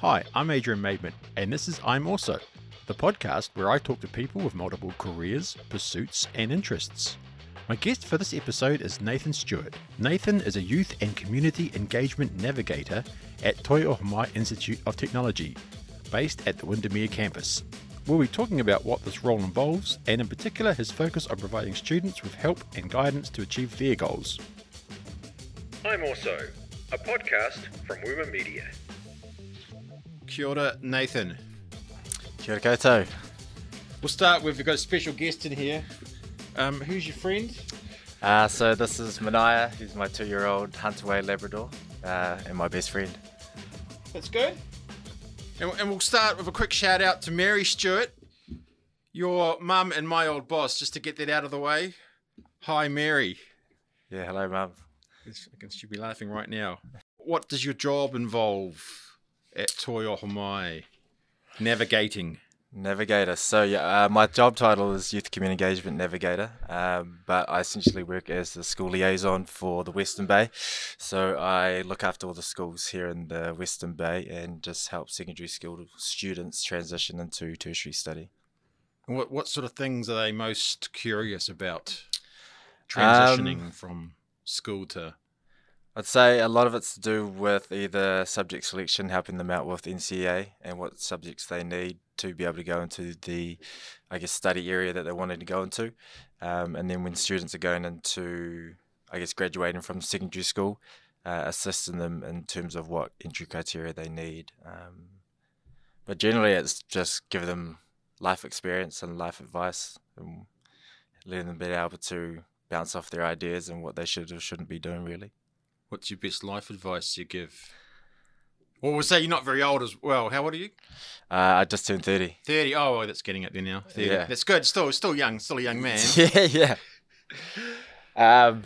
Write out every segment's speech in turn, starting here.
Hi, I'm Adrian Maidman, and this is I'm Also, the podcast where I talk to people with multiple careers, pursuits, and interests. My guest for this episode is Nathan Stewart. Nathan is a youth and community engagement navigator at Toi Ohomai Institute of Technology, based at the Windermere campus. We'll be talking about what this role involves, and in particular his focus on providing students with help and guidance to achieve their goals. I'm also a podcast from Wuma Media. Kia ora, Nathan. Kia ora koutou. We'll start with, we've got a special guest in here. Um, who's your friend? Uh, so this is Manaya, who's my two-year-old Huntaway Labrador, uh, and my best friend. That's good. And, and we'll start with a quick shout out to Mary Stewart, your mum and my old boss, just to get that out of the way. Hi, Mary. Yeah, hello, mum. I can she'll be laughing right now. What does your job involve at Toi Ohomai? Navigating. Navigator. So yeah, uh, my job title is Youth Community Engagement Navigator, um, but I essentially work as the school liaison for the Western Bay. So I look after all the schools here in the Western Bay and just help secondary school students transition into tertiary study. What what sort of things are they most curious about? Transitioning um, from school to I'd say a lot of it's to do with either subject selection, helping them out with NCEA and what subjects they need to be able to go into the, I guess, study area that they're wanting to go into. Um, and then when students are going into, I guess, graduating from secondary school, uh, assisting them in terms of what entry criteria they need. Um, but generally, it's just give them life experience and life advice and letting them be able to bounce off their ideas and what they should or shouldn't be doing, really. What's your best life advice you give? Well, we'll say you're not very old as well. How old are you? Uh, I just turned 30. 30. Oh, well, that's getting up there now. 30. Yeah. That's good. Still, still young. Still a young man. yeah, yeah. Um,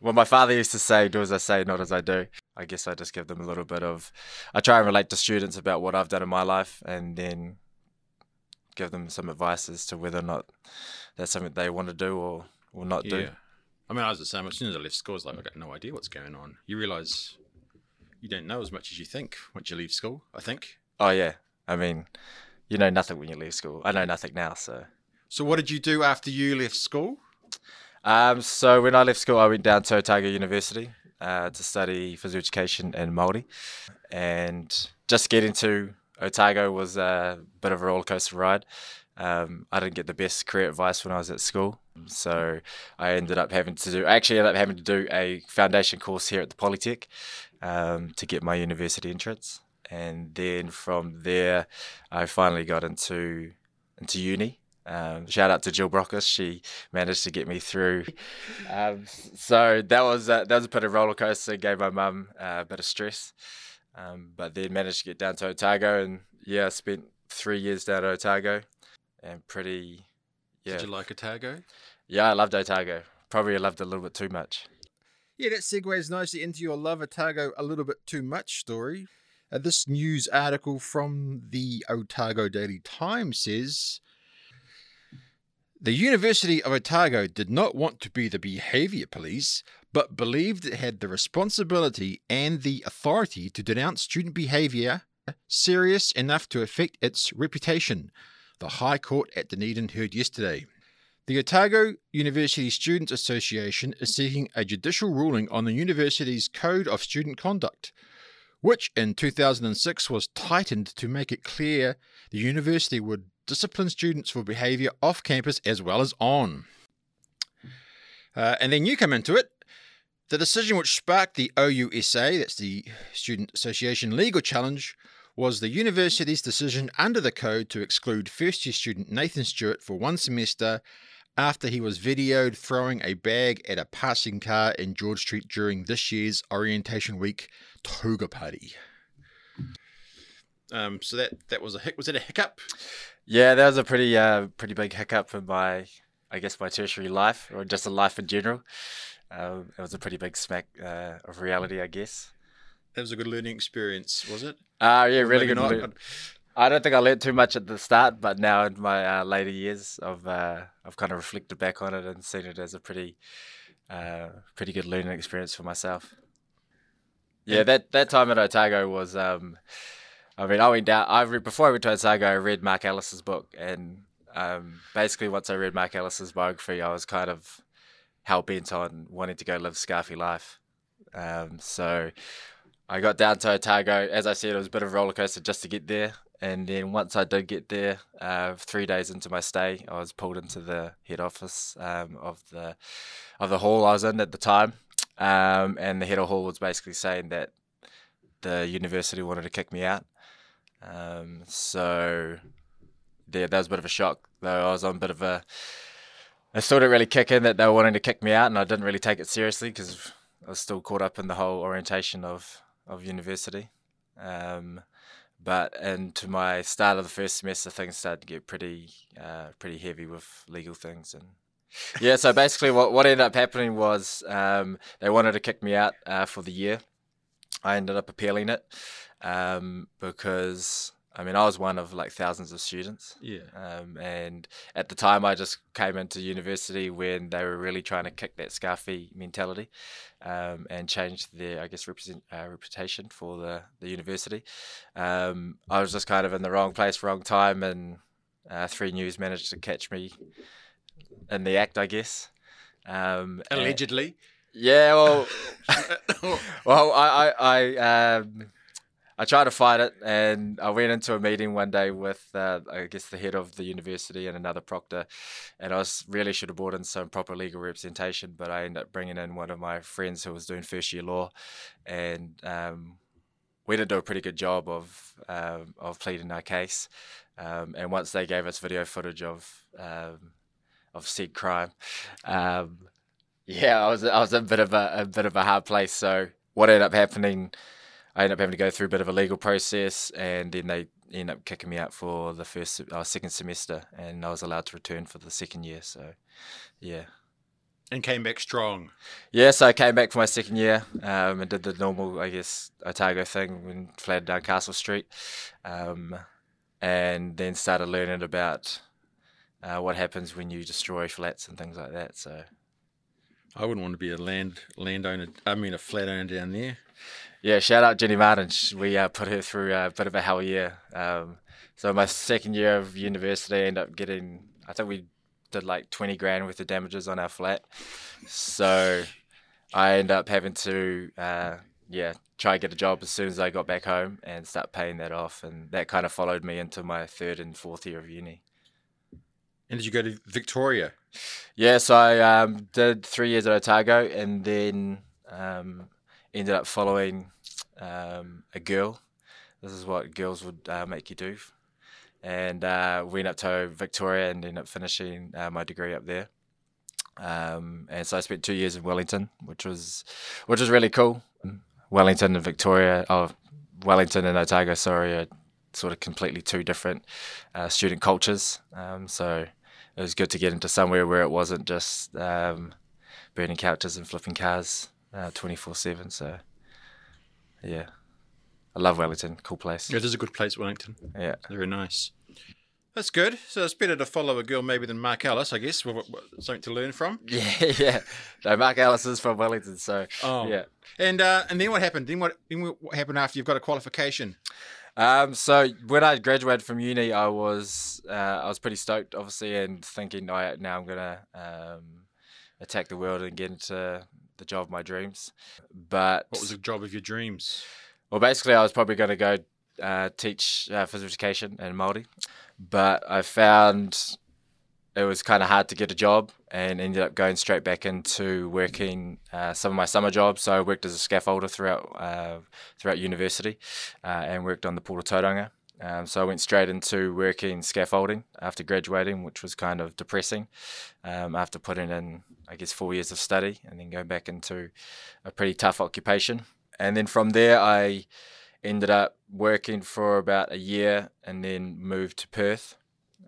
well, my father used to say, do as I say, not as I do. I guess I just give them a little bit of, I try and relate to students about what I've done in my life and then give them some advice as to whether or not that's something they want to do or, or not yeah. do. I mean, I was the same. As soon as I left school, I was like, I got no idea what's going on. You realise you don't know as much as you think once you leave school. I think. Oh yeah, I mean, you know nothing when you leave school. I know nothing now, so. So what did you do after you left school? Um, so when I left school, I went down to Otago University uh, to study physical education and Māori, and just getting to Otago was a bit of a roller coaster ride. Um, I didn't get the best career advice when I was at school, so I ended up having to do. I actually ended up having to do a foundation course here at the Polytech um, to get my university entrance, and then from there, I finally got into into uni. Um, shout out to Jill Brockus, she managed to get me through. Um, so that was a, that was a bit of roller coaster. Gave my mum uh, a bit of stress, um, but then managed to get down to Otago, and yeah, I spent three years down at Otago and pretty. Yeah. Did you like Otago? Yeah, I loved Otago. Probably I loved it a little bit too much. Yeah, that segues nicely into your love Otago a little bit too much story. Uh, this news article from the Otago Daily Times says the University of Otago did not want to be the behaviour police, but believed it had the responsibility and the authority to denounce student behaviour serious enough to affect its reputation the High Court at Dunedin heard yesterday. The Otago University Students Association is seeking a judicial ruling on the university's Code of Student Conduct, which in 2006 was tightened to make it clear the university would discipline students for behaviour off campus as well as on. Uh, and then you come into it. The decision which sparked the OUSA, that's the Student Association legal challenge, was the university's decision under the code to exclude first year student Nathan Stewart for one semester after he was videoed throwing a bag at a passing car in George Street during this year's Orientation Week toga party. Um, so that that was a hic- was it a hiccup? Yeah, that was a pretty uh, pretty big hiccup for my I guess my tertiary life or just a life in general. Um, it was a pretty big smack uh, of reality, I guess. That was a good learning experience, was it? Uh, yeah, really good. Not. I don't think I learned too much at the start, but now in my uh, later years, I've uh, I've kind of reflected back on it and seen it as a pretty uh, pretty good learning experience for myself. Yeah, that that time at Otago was um, I mean, I went down. I read, before I went to Otago, I read Mark Ellis's book, and um, basically, once I read Mark Ellis's biography, I was kind of hell bent on wanting to go live Scarfie life. Um, so I got down to Otago. As I said, it was a bit of a roller coaster just to get there. And then once I did get there, uh, three days into my stay, I was pulled into the head office um, of the of the hall I was in at the time, um, and the head of hall was basically saying that the university wanted to kick me out. Um, so yeah, that was a bit of a shock. Though I was on a bit of a, I still didn't really kick in that they were wanting to kick me out, and I didn't really take it seriously because I was still caught up in the whole orientation of of university. Um, but into my start of the first semester, things started to get pretty uh, pretty heavy with legal things and yeah. So basically, what what ended up happening was um, they wanted to kick me out uh, for the year. I ended up appealing it um, because I mean I was one of like thousands of students. Yeah. Um, and at the time, I just came into university when they were really trying to kick that Scarfie mentality um, and change their, I guess, represent, uh, reputation for the, the university. Um, I was just kind of in the wrong place, wrong time, and uh, Three News managed to catch me in the act, I guess. Um, and- Allegedly. yeah, well, well, I, I, I, um, I tried to fight it, and I went into a meeting one day with, uh, I guess, the head of the university and another proctor, and I was really should have brought in some proper legal representation, but I ended up bringing in one of my friends who was doing first year law, and um, we did do a pretty good job of um, of pleading our case, um, and once they gave us video footage of um, of said crime. Um, yeah, I was I was a bit of a, a bit of a hard place. So what ended up happening, I ended up having to go through a bit of a legal process, and then they ended up kicking me out for the first uh, second semester, and I was allowed to return for the second year. So, yeah. And came back strong. Yeah, so I came back for my second year um, and did the normal, I guess, Otago thing when flatted down Castle Street, um, and then started learning about uh, what happens when you destroy flats and things like that. So I wouldn't want to be a land landowner. I mean, a flat owner down there. yeah, shout out Jenny Martin. We uh, put her through a bit of a hell year. Um, so my second year of university, I ended up getting, I think we did like 20 grand worth of damages on our flat. So I ended up having to, uh, yeah, try and get a job as soon as I got back home and start paying that off. And that kind of followed me into my third and fourth year of uni. And did you go to Victoria? Yeah, so I um, did three years at Otago and then um, ended up following um, a girl. This is what girls would uh, make you do. And uh, went up to Victoria and ended up finishing uh, my degree up there. Um, and so I spent two years in Wellington, which was which was really cool. Wellington and Victoria, oh, Wellington and Otago, sorry, are sort of completely two different uh, student cultures. Um, so it was good to get into somewhere where it wasn't just um, burning couches and flipping cars twenty four seven. So yeah, I love Wellington. Cool place. Yeah, it is a good place, Wellington. Yeah. Very nice. That's good. So it's better to follow a girl maybe than Mark Ellis, I guess. Something to learn from. Yeah, yeah. No, Mark Ellis is from Wellington, so Oh, yeah. And uh, and then what happened? Then what? Then what happened after you've got a qualification? Um, so when I graduated from uni, I was uh, I was pretty stoked, obviously, and thinking, I now I'm gonna um, attack the world and get into the job of my dreams. But What was the job of your dreams? Well, basically, I was probably going to go uh, teach uh, physical education in Māori, but I found it was kind of hard to get a job and ended up going straight back into working uh, some of my summer jobs. So I worked as a scaffolder throughout uh, throughout university uh, and worked on the Port of Tauranga. Um, so I went straight into working scaffolding after graduating, which was kind of depressing um, after putting in, I guess, four years of study and then going back into a pretty tough occupation. And then from there, I ended up working for about a year and then moved to Perth.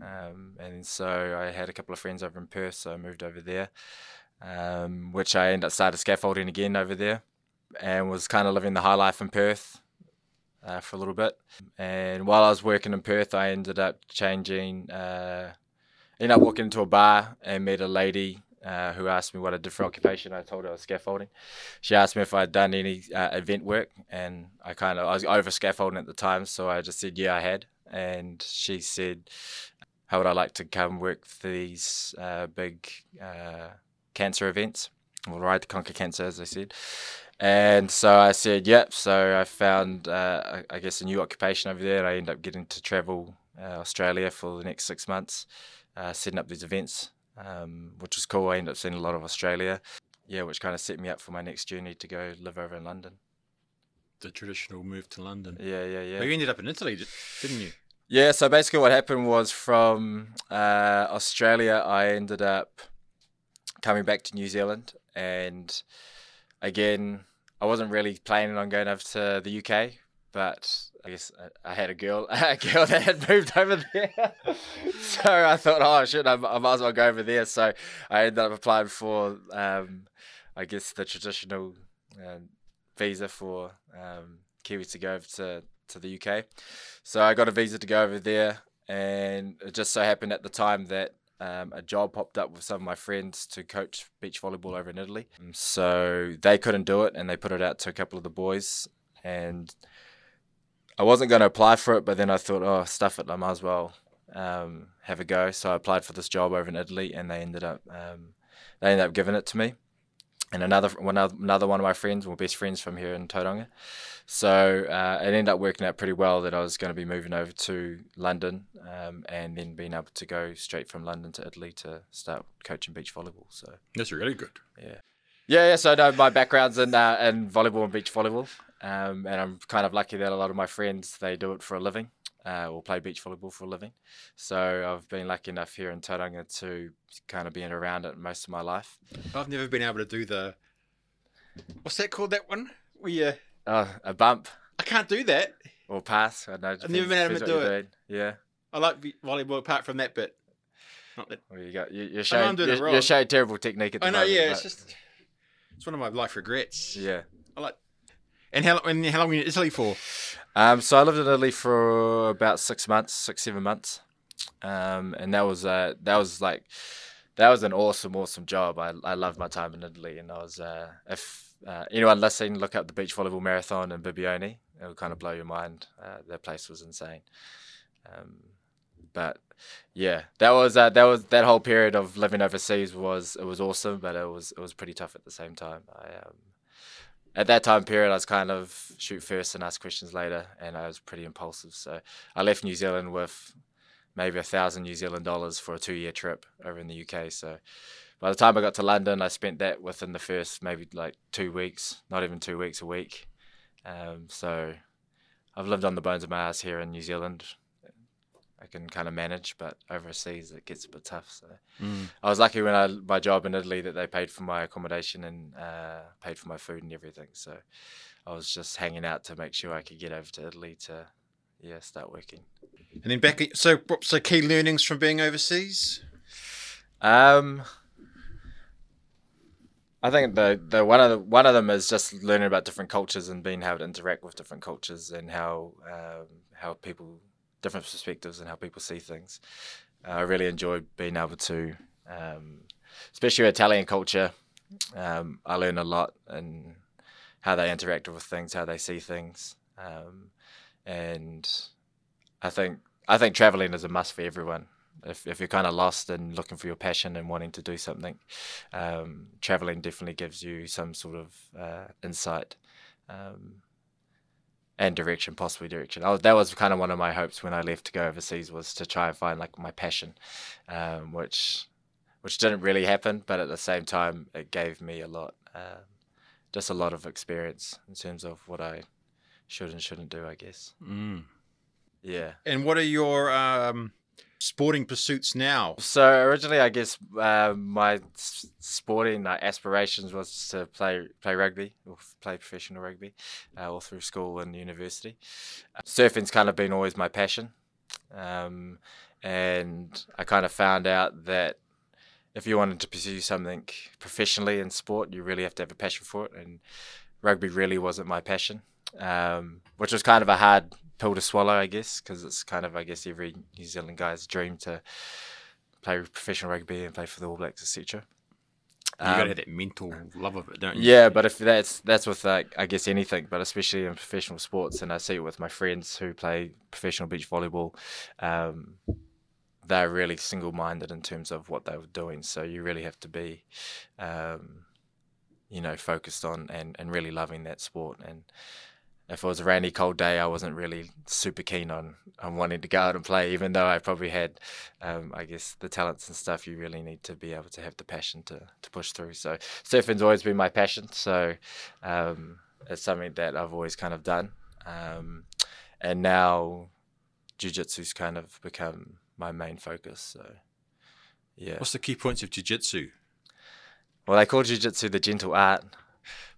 Um, and so I had a couple of friends over in Perth, so I moved over there, um, which I ended up started scaffolding again over there and was kind of living the high life in Perth uh, for a little bit. And while I was working in Perth, I ended up changing, uh, ended up walking into a bar and met a lady uh, who asked me what a different occupation. I told her I was scaffolding. She asked me if I'd done any uh, event work, and I kind of I was over scaffolding at the time, so I just said yeah I had. And she said, "How would I like to come work for these uh, big uh, cancer events?" Or ride to conquer cancer, as I said. And so I said, yep. So I found, uh, I guess, a new occupation over there. I ended up getting to travel uh, Australia for the next six months, uh, setting up these events, um, which was cool. I ended up seeing a lot of Australia, yeah, which kind of set me up for my next journey to go live over in London. The traditional move to London. Yeah, yeah, yeah. But you ended up in Italy, didn't you? Yeah, so basically what happened was from uh, Australia, I ended up coming back to New Zealand and again, I wasn't really planning on going over to the UK, but I guess I, had a girl, a girl that had moved over there. so I thought, oh shit, I, I, might as well go over there. So I ended up applying for, um, I guess, the traditional uh, visa for um, Kiwis to go over to, to the UK. So I got a visa to go over there, and it just so happened at the time that um, a job popped up with some of my friends to coach beach volleyball over in Italy. So they couldn't do it and they put it out to a couple of the boys. And I wasn't going to apply for it, but then I thought, oh, stuff it, I might as well um, have a go. So I applied for this job over in Italy and they ended up um, they ended up giving it to me. And another one, another one of my friends, well, best friends from here in Tauranga, so uh, it ended up working out pretty well that I was going to be moving over to London um, and then being able to go straight from London to Italy to start coaching beach volleyball. So that's really good. Yeah. Yeah, yeah. So no, my background's in uh, in volleyball and beach volleyball, um, and I'm kind of lucky that a lot of my friends they do it for a living, uh, or play beach volleyball for a living. So I've been lucky enough here in Tauranga to kind of being around it most of my life. I've never been able to do the what's that called? That one where you Oh, a bump. I can't do that. Or pass. I know. I've never been able to do it. Doing. Yeah. I like volleyball apart from that bit. Not that. Well, you got you, you're showing you're, you're, showing terrible technique at the I know. Moment, yeah, it's just it's one of my life regrets. Yeah. I like. And how and how long were you in Italy for? Um, so I lived in Italy for about six months, six seven months, um, and that was uh, that was like that was an awesome, awesome job. I I loved my time in Italy, and I was uh, if uh, anyone listening, look up the beach volleyball marathon in Bibione. It'll kind of blow your mind. Uh, that place was insane. Um, but yeah, that was uh, that was that whole period of living overseas was it was awesome, but it was it was pretty tough at the same time. I, um, at that time period, I was kind of shoot first and ask questions later, and I was pretty impulsive. So I left New Zealand with maybe a thousand New Zealand dollars for a two year trip over in the UK. So by the time I got to London, I spent that within the first maybe like two weeks, not even two weeks, a week. Um, so I've lived on the bones of my ass here in New Zealand. I can kind of manage, but overseas it gets a bit tough. So mm. I was lucky when I my job in Italy that they paid for my accommodation and uh, paid for my food and everything. So I was just hanging out to make sure I could get over to Italy to yeah start working. And then back, so so key learnings from being overseas. Um, I think the the one of the, one of them is just learning about different cultures and being able to interact with different cultures and how um, how people different perspectives and how people see things. Uh, I really enjoyed being able to, um, especially Italian culture. Um, I learn a lot and how they interact with things, how they see things, um, and I think I think traveling is a must for everyone if, if you're kind of lost and looking for your passion and wanting to do something, um, traveling definitely gives you some sort of uh, insight um, and direction, possibly direction. Was, that was kind of one of my hopes when I left to go overseas was to try and find like my passion, um, which which didn't really happen, but at the same time it gave me a lot, um, just a lot of experience in terms of what I should and shouldn't do, I guess. Mm. Yeah. And what are your um, sporting pursuits now? So originally, I guess uh, my sporting uh, aspirations was to play play rugby or play professional rugby, uh, all through school and university. Uh, surfing's kind of been always my passion, um, and I kind of found out that if you wanted to pursue something professionally in sport, you really have to have a passion for it, and rugby really wasn't my passion, um, which was kind of a hard pill to swallow, I guess, because it's kind of, I guess, every New Zealand guy's dream to play professional rugby and play for the All Blacks, etc. You got Um, have that mental love of it, don't you? Yeah, but if that's that's with like I guess anything, but especially in professional sports, and I see it with my friends who play professional beach volleyball, um, they're really single-minded in terms of what they were doing. So you really have to be, um, you know, focused on and, and really loving that sport. And if it was a rainy, cold day, I wasn't really super keen on on wanting to go out and play, even though I probably had, um, I guess, the talents and stuff. You really need to be able to have the passion to to push through. So surfing's always been my passion. So um, it's something that I've always kind of done. Um, and now jiu-jitsu's kind of become my main focus. So yeah. What's the key points of jiu-jitsu? Well, they call jiu-jitsu the gentle art,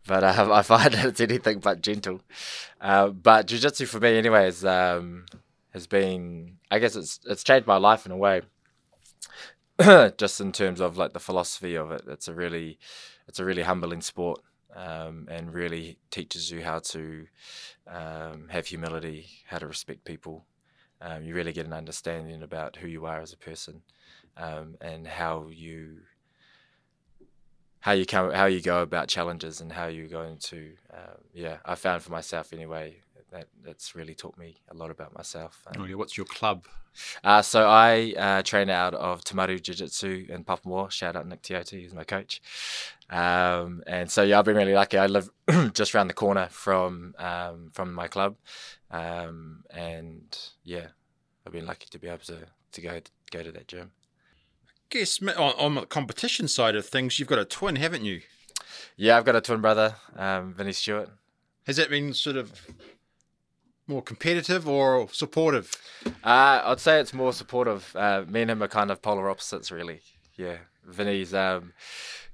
but uh, I find that it's anything but gentle. Uh, but jiu-jitsu for me, anyway, is, um, has been, I guess it's it's changed my life in a way. Just in terms of like the philosophy of it, it's a really, it's a really humbling sport, um, and really teaches you how to um, have humility, how to respect people. Um, you really get an understanding about who you are as a person, um, and how you how you come how you go about challenges and how you're going to um, yeah I found for myself anyway that that's really taught me a lot about myself. Oh, Um, yeah. What's your club? uh, so I uh, train out of Tamaru Jiu Jitsu in Papamoa. Shout out Nick Tiote, he's my coach. Um, and so yeah, I've been really lucky. I live just around the corner from um, from my club, um, and yeah, I've been lucky to be able to to go go to that gym. Guess on, on the competition side of things, you've got a twin, haven't you? Yeah, I've got a twin brother, um, Vinny Stewart. Has that been sort of more competitive or supportive? Uh, I'd say it's more supportive. Uh, me and him are kind of polar opposites, really. Yeah, Vinny's um,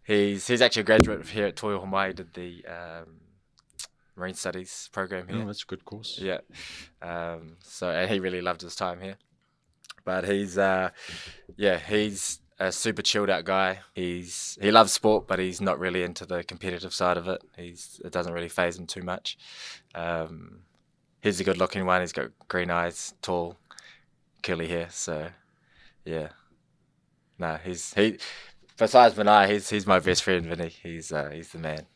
he's he's actually a graduate here at Toi Ohomai. Did the um, marine studies program here. Oh, that's a good course. Yeah. Um, so and he really loved his time here. But he's uh, yeah, he's a super chilled out guy. He's he loves sport, but he's not really into the competitive side of it. He's it doesn't really phase him too much. Um, he's a good looking one. He's got green eyes, tall, curly hair. So yeah, no, he's he. Besides Vinay, he's he's my best friend, Vinny. He's uh, he's the man.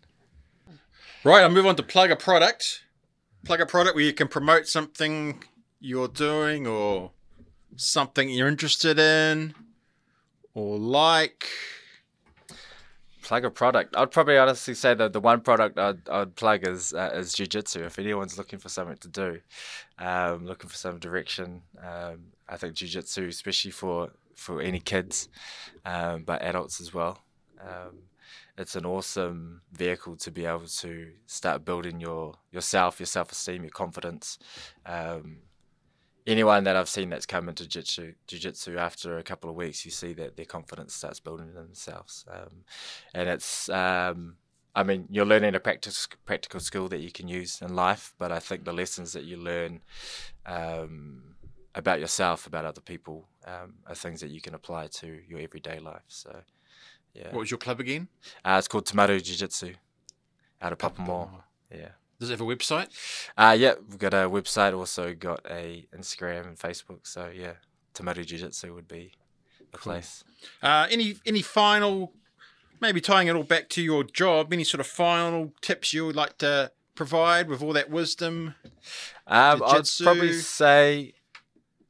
Right, I'll move on to plug a product. Plug a product where you can promote something you're doing or something you're interested in or like. plug a product. I'd probably honestly say that the one product I'd, I'd plug is uh, is jujitsu. If anyone's looking for something to do, um, looking for some direction, um, I think jujitsu, especially for for any kids, um, but adults as well. Um, it's an awesome vehicle to be able to start building your yourself, your self esteem, your confidence. Anyone that I've seen that's come into jiu-jitsu, jiu-jitsu after a couple of weeks, you see that their confidence starts building in themselves. Um, and it's, um, I mean, you're learning a practice, practical skill that you can use in life, but I think the lessons that you learn um, about yourself, about other people, um, are things that you can apply to your everyday life. So, yeah. What was your club again? Uh, it's called Tamaru Jiu-Jitsu out of Papamoa. Yeah. Does it have a website? Uh, yeah, we've got a website, also got a Instagram and Facebook. So yeah, Tamaru Jiu Jitsu would be the place. Uh, any any final, maybe tying it all back to your job, any sort of final tips you would like to provide with all that wisdom? Um, I'd probably say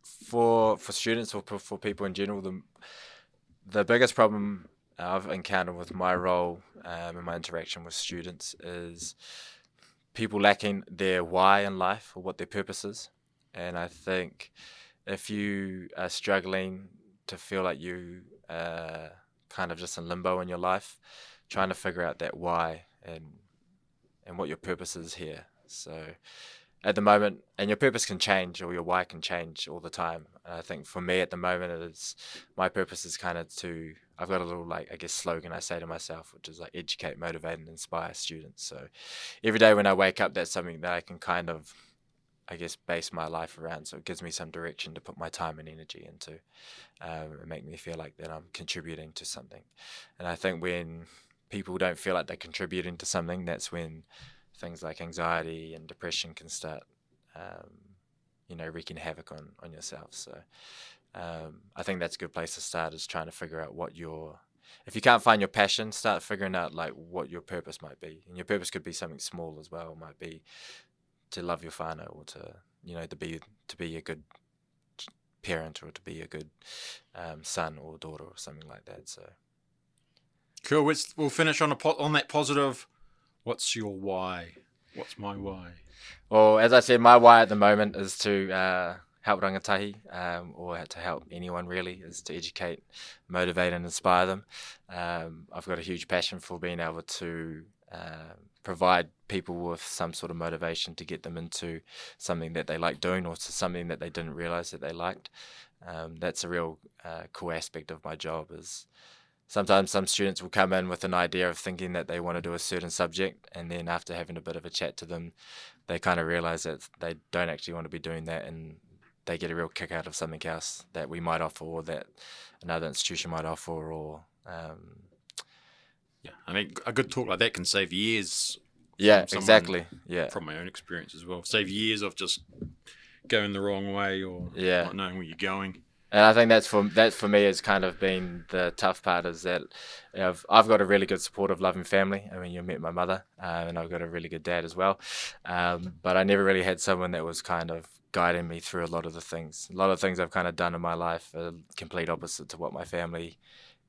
for for students or for, for people in general, the the biggest problem I've encountered with my role um, and my interaction with students is people lacking their why in life or what their purpose is. And I think if you are struggling to feel like you are kind of just in limbo in your life, trying to figure out that why and and what your purpose is here. So at the moment, and your purpose can change or your why can change all the time. And I think for me at the moment, it is my purpose is kind of to. I've got a little like I guess slogan I say to myself, which is like educate, motivate, and inspire students. So every day when I wake up, that's something that I can kind of, I guess, base my life around. So it gives me some direction to put my time and energy into, um, and make me feel like that I'm contributing to something. And I think when people don't feel like they're contributing to something, that's when things like anxiety and depression can start, um, you know, wreaking havoc on, on yourself. So um, I think that's a good place to start is trying to figure out what your if you can't find your passion, start figuring out like what your purpose might be. And your purpose could be something small as well. It might be to love your whānau or to you know to be to be a good parent or to be a good um, son or daughter or something like that. So Cool. We'll finish on a po- on that positive. What's your why? What's my why? Well, as I said, my why at the moment is to uh, help rangatahi, um, or to help anyone really, is to educate, motivate, and inspire them. Um, I've got a huge passion for being able to uh, provide people with some sort of motivation to get them into something that they like doing or to something that they didn't realize that they liked. Um, that's a real uh, cool aspect of my job is sometimes some students will come in with an idea of thinking that they want to do a certain subject and then after having a bit of a chat to them they kind of realize that they don't actually want to be doing that and they get a real kick out of something else that we might offer or that another institution might offer or um, Yeah, I mean, a good talk like that can save years yeah exactly yeah from my own experience as well. Save years of just going the wrong way or Yeah. not knowing where you're going. And I think that's for that for me has kind of been the tough part is that you know, I've, I've got a really good supportive, loving family. I mean, you met my mother, uh, and I've got a really good dad as well. Um, but I never really had someone that was kind of guiding me through a lot of the things. A lot of things I've kind of done in my life are complete opposite to what my family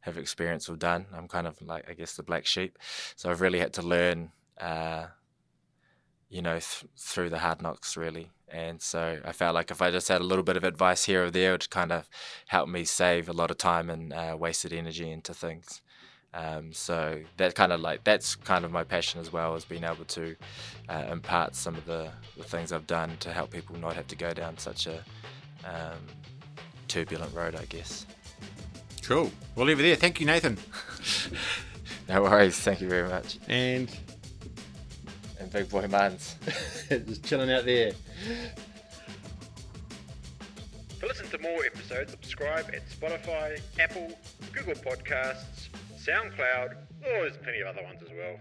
have experienced or done. I'm kind of like I guess the black sheep, so I've really had to learn. Uh, you know, th- through the hard knocks, really. And so I felt like if I just had a little bit of advice here or there, it would kind of help me save a lot of time and uh, wasted energy into things. Um, so that kind of like that's kind of my passion as well, is being able to uh, impart some of the, the things I've done to help people not have to go down such a um, turbulent road, I guess. Cool. We'll leave it there. Thank you, Nathan. No worries, thank you very much. And big boy mans. just chilling out there. To listen to more episodes, subscribe at Spotify, Apple, Google Podcasts, SoundCloud, or there's plenty of other ones as well.